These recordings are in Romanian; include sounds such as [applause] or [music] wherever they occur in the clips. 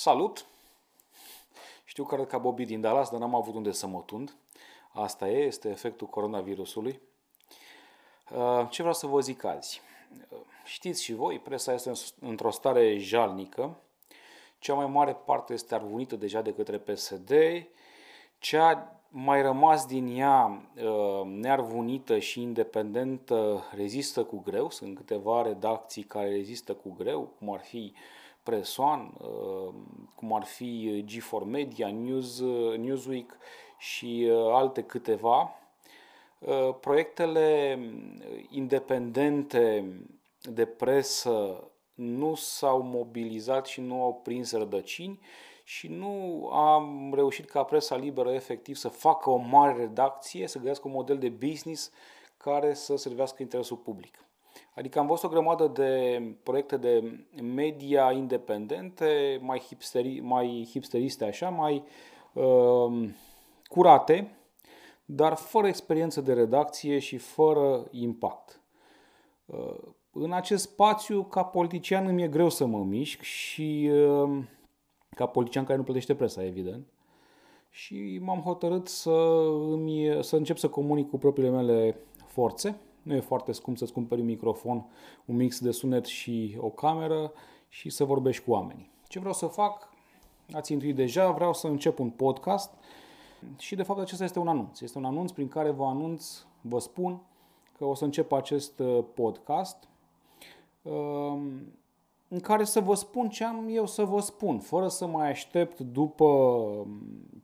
Salut! Știu că arăt ca Bobby din Dallas, dar n-am avut unde să mă tund. Asta e, este efectul coronavirusului. Uh, ce vreau să vă zic azi? Uh, știți și voi, presa este într-o stare jalnică. Cea mai mare parte este arvunită deja de către PSD. Cea mai rămas din ea uh, nearvunită și independentă rezistă cu greu. Sunt câteva redacții care rezistă cu greu, cum ar fi Presoan, uh, cum ar fi G4 Media, News, uh, Newsweek și alte câteva. Proiectele independente de presă nu s-au mobilizat și nu au prins rădăcini și nu am reușit ca presa liberă efectiv să facă o mare redacție, să găsească un model de business care să servească interesul public. Adică am văzut o grămadă de proiecte de media independente, mai, hipsteri, mai hipsteriste așa, mai uh, curate, dar fără experiență de redacție și fără impact. Uh, în acest spațiu, ca politician, îmi e greu să mă mișc și uh, ca politician care nu plătește presa, evident. Și m-am hotărât să, îmi, să încep să comunic cu propriile mele forțe. Nu e foarte scump să-ți cumperi un microfon, un mix de sunet și o cameră și să vorbești cu oamenii. Ce vreau să fac? Ați intuit deja, vreau să încep un podcast și de fapt acesta este un anunț. Este un anunț prin care vă anunț, vă spun că o să încep acest uh, podcast în care să vă spun ce am eu să vă spun, fără să mai aștept după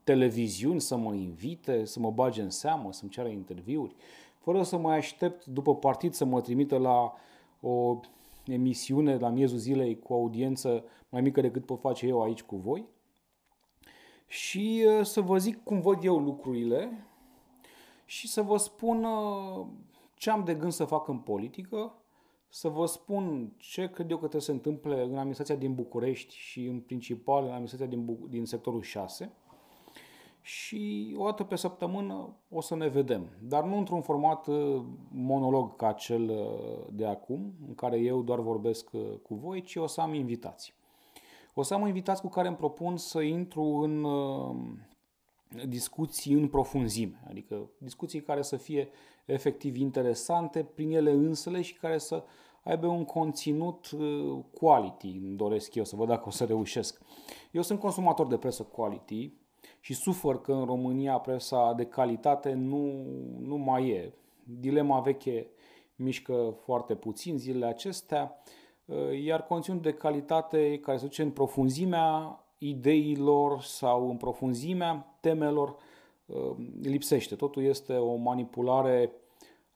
televiziuni să mă invite, să mă bage în seamă, să-mi ceară interviuri, fără să mai aștept după partid să mă trimită la o emisiune la miezul zilei cu audiență mai mică decât pot face eu aici cu voi. Și uh, să vă zic cum văd eu lucrurile și să vă spun uh, ce am de gând să fac în politică, să vă spun ce cred eu că trebuie să se întâmple în administrația din București și în principal în administrația din, din sectorul 6 și o dată pe săptămână o să ne vedem. Dar nu într-un format uh, monolog ca cel uh, de acum, în care eu doar vorbesc uh, cu voi, ci o să am invitații. O să am invitați cu care îmi propun să intru în discuții în profunzime, adică discuții care să fie efectiv interesante prin ele însele și care să aibă un conținut uh, quality, îmi doresc eu să văd dacă o să reușesc. Eu sunt consumator de presă quality și sufăr că în România presa de calitate nu, nu mai e. Dilema veche mișcă foarte puțin zilele acestea, uh, iar conținut de calitate care se duce în profunzimea ideilor sau în profunzimea temelor uh, lipsește. Totul este o manipulare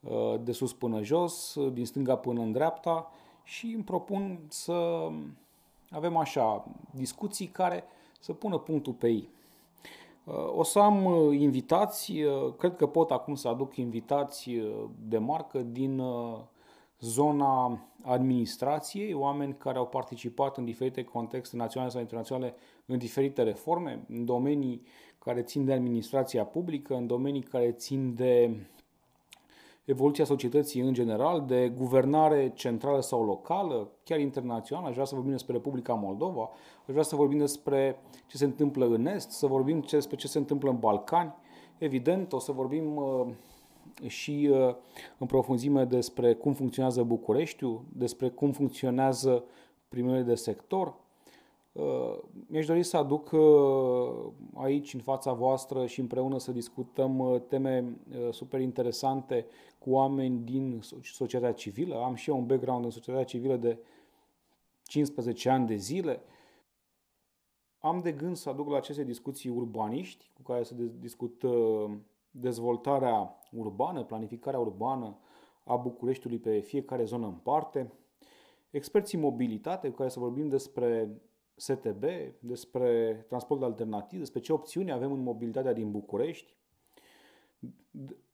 uh, de sus până jos, din stânga până în dreapta și îmi propun să avem așa discuții care să pună punctul pe ei. Uh, o să am invitați, cred că pot acum să aduc invitați de marcă din zona administrației, oameni care au participat în diferite contexte naționale sau internaționale în diferite reforme, în domenii care țin de administrația publică, în domenii care țin de evoluția societății în general, de guvernare centrală sau locală, chiar internațională. Aș vrea să vorbim despre Republica Moldova, aș vrea să vorbim despre ce se întâmplă în Est, să vorbim despre ce se întâmplă în Balcani. Evident, o să vorbim uh, și uh, în profunzime despre cum funcționează Bucureștiul, despre cum funcționează primele de sector. Uh, mi-aș dori să aduc uh, aici în fața voastră și împreună să discutăm teme super interesante cu oameni din societatea civilă. Am și eu un background în societatea civilă de 15 ani de zile. Am de gând să aduc la aceste discuții urbaniști cu care să discut dezvoltarea urbană, planificarea urbană a Bucureștiului pe fiecare zonă în parte, experții mobilitate cu care să vorbim despre STB, despre transport alternativ, despre ce opțiuni avem în mobilitatea din București.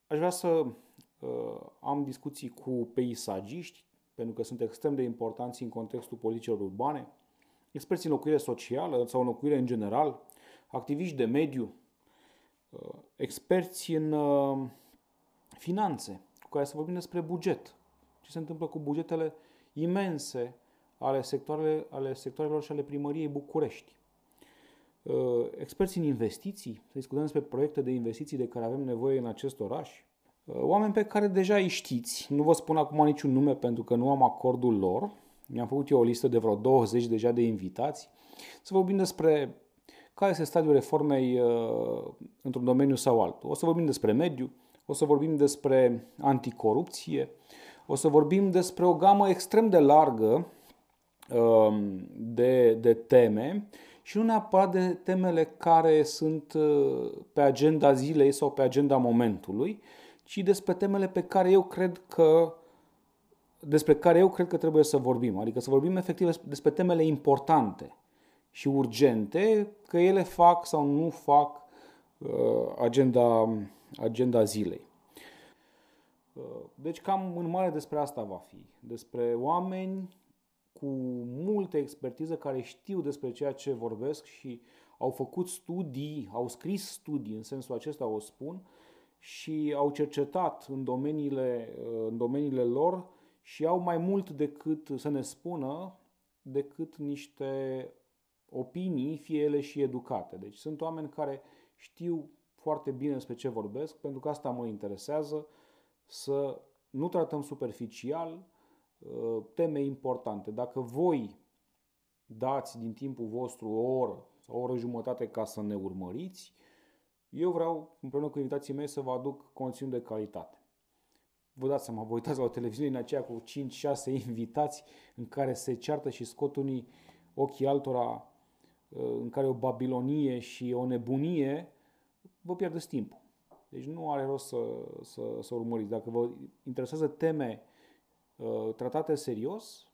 Aș vrea să uh, am discuții cu peisagiști, pentru că sunt extrem de importanți în contextul politicilor urbane, experți în locuire socială sau în locuire în general, activiști de mediu, Uh, experți în uh, finanțe, cu care să vorbim despre buget. Ce se întâmplă cu bugetele imense ale, sectoarele, ale sectoarelor și ale primăriei București. uh, experți în investiții, să discutăm despre proiecte de investiții de care avem nevoie în acest oraș, uh, oameni pe care deja îi știți, nu vă spun acum niciun nume pentru că nu am acordul lor, mi-am făcut eu o listă de vreo 20 deja de invitați, să vorbim despre care este stadiul reformei uh, într-un domeniu sau altul. O să vorbim despre mediu, o să vorbim despre anticorupție, o să vorbim despre o gamă extrem de largă um, de, de teme și nu neapărat de temele care sunt uh, pe agenda zilei sau pe agenda momentului, ci despre temele pe care eu cred că despre care eu cred că trebuie să vorbim. Adică să vorbim efectiv despre temele importante și urgente, că ele fac sau nu fac uh, agenda, agenda zilei. Uh, deci cam în mare despre asta va fi. Despre oameni cu multă expertiză care știu despre ceea ce vorbesc și au făcut studii, au scris studii, în sensul acesta o spun, și au cercetat în domeniile, uh, în domeniile lor și au mai mult decât să ne spună decât niște opinii, fie ele și educate. Deci sunt oameni care știu foarte bine despre ce vorbesc, pentru că asta mă interesează, să nu tratăm superficial uh, teme importante. Dacă voi dați din timpul vostru o oră sau o oră jumătate ca să ne urmăriți, eu vreau, împreună cu invitații mei, să vă aduc conținut de calitate. Vă dați seama, vă uitați la o televiziune în aceea cu 5-6 [laughs] invitați în care se ceartă și scot unii ochii altora Uh, în care o babilonie și o nebunie, vă pierdeți timpul. Deci nu are rost să, să, să urmăriți. Dacă vă interesează teme uh, tratate serios,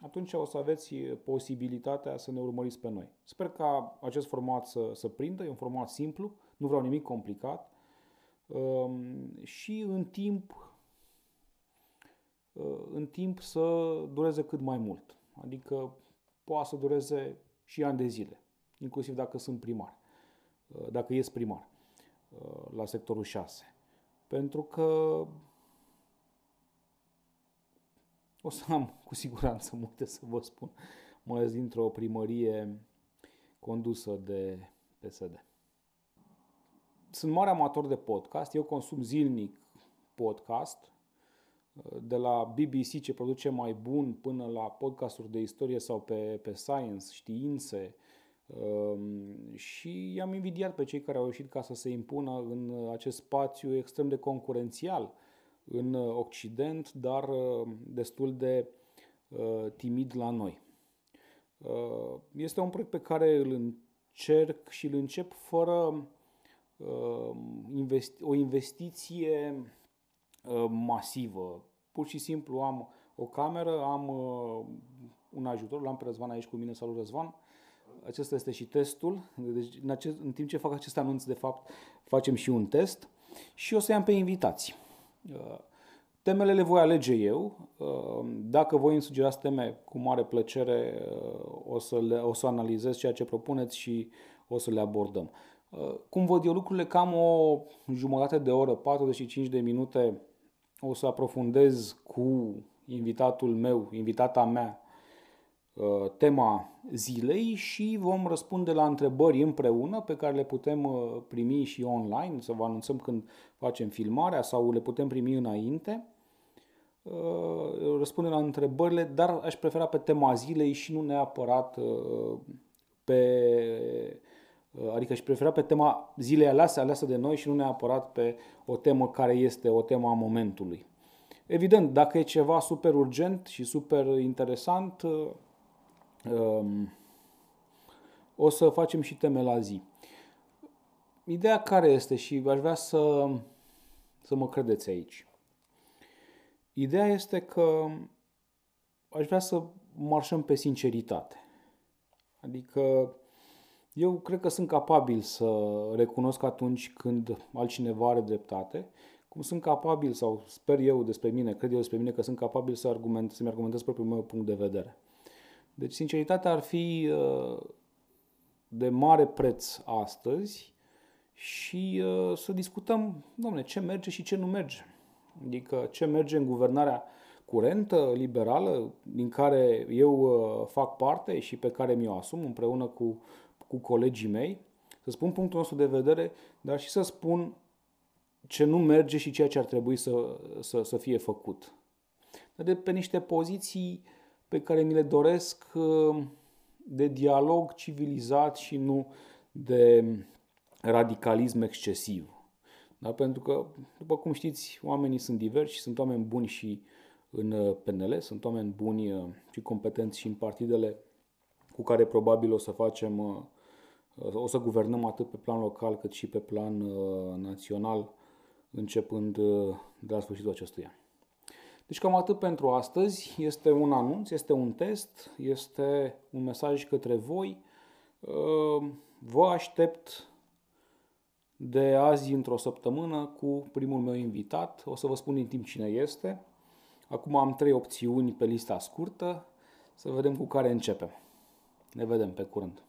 atunci o să aveți posibilitatea să ne urmăriți pe noi. Sper ca acest format să, să prindă, e un format simplu, nu vreau nimic complicat um, și în timp, uh, în timp să dureze cât mai mult. Adică poate să dureze și ani de zile, inclusiv dacă sunt primar, uh, dacă ies primar uh, la sectorul 6. Pentru că o să am cu siguranță [laughs] multe să vă spun, mai ales dintr-o primărie condusă de PSD. Sunt mare amator de podcast, eu consum zilnic podcast, de la BBC ce produce mai bun până la podcasturi de istorie sau pe, pe science, științe. Um, și i-am invidiat pe cei care au ieșit ca să se impună în acest spațiu extrem de concurențial în Occident, dar uh, destul de uh, timid la noi. Uh, este un proiect pe care îl încerc și îl încep fără o investiție masivă Pur și simplu am o cameră, am uh, un ajutor, l-am pe Răzvan aici cu mine, salut Răzvan. Acesta este și testul. Deci, în, acest, în timp ce fac acest anunț, de fapt, facem și un test și o să i-am pe invitații. Uh, temele le voi alege eu. Uh, dacă voi îmi sugerați teme, cu mare plăcere o să, le, o să analizez ceea ce propuneți și o să le abordăm. Cum văd eu lucrurile, cam o jumătate de oră, 45 de minute o să aprofundez cu invitatul meu, invitata mea, uh, tema zilei și vom răspunde la întrebări împreună pe care le putem uh, primi și online, să vă anunțăm când facem filmarea sau le putem primi înainte. Uh, răspundem la întrebările, dar aș prefera pe tema zilei și nu neapărat pe Uh, adică își prefera pe tema zilei alease, aleasă de noi și nu neapărat pe o temă care este o temă a momentului. Evident, dacă e ceva super urgent și super interesant, uh, um, o să facem și teme la zi. Ideea care este și aș vrea să, să mă credeți aici. Ideea este că aș vrea să marșăm pe sinceritate. Adică eu cred că sunt capabil să recunosc atunci când altcineva are dreptate, cum sunt capabil, sau sper eu despre mine, cred eu despre mine că sunt capabil să argument, să-mi argumentez propriul meu punct de vedere. Deci sinceritatea ar fi uh, de mare preț astăzi și uh, să discutăm, domne, ce merge și ce nu merge. Adică ce merge în guvernarea curentă, liberală, din care eu uh, fac parte și pe care mi-o asum împreună cu, cu colegii mei, să spun punctul nostru de vedere, dar și să spun ce nu merge și ceea ce ar trebui să, să, să fie făcut. Dar de pe niște poziții pe care mi le doresc uh, de dialog civilizat și nu de radicalism excesiv. Da? Pentru că, după cum știți, oamenii sunt diversi, sunt oameni buni și în uh, PNL, sunt oameni buni uh, și competenți și în partidele cu care probabil o să facem, uh, o să guvernăm atât pe plan local cât și pe plan național, începând de la sfârșitul acestui an. Deci cam atât pentru astăzi. Este un anunț, este un test, este un mesaj către voi. Vă aștept de azi într-o săptămână cu primul meu invitat. O să vă spun în timp cine este. Acum am trei opțiuni pe lista scurtă. Să vedem cu care începem. Ne vedem pe curând.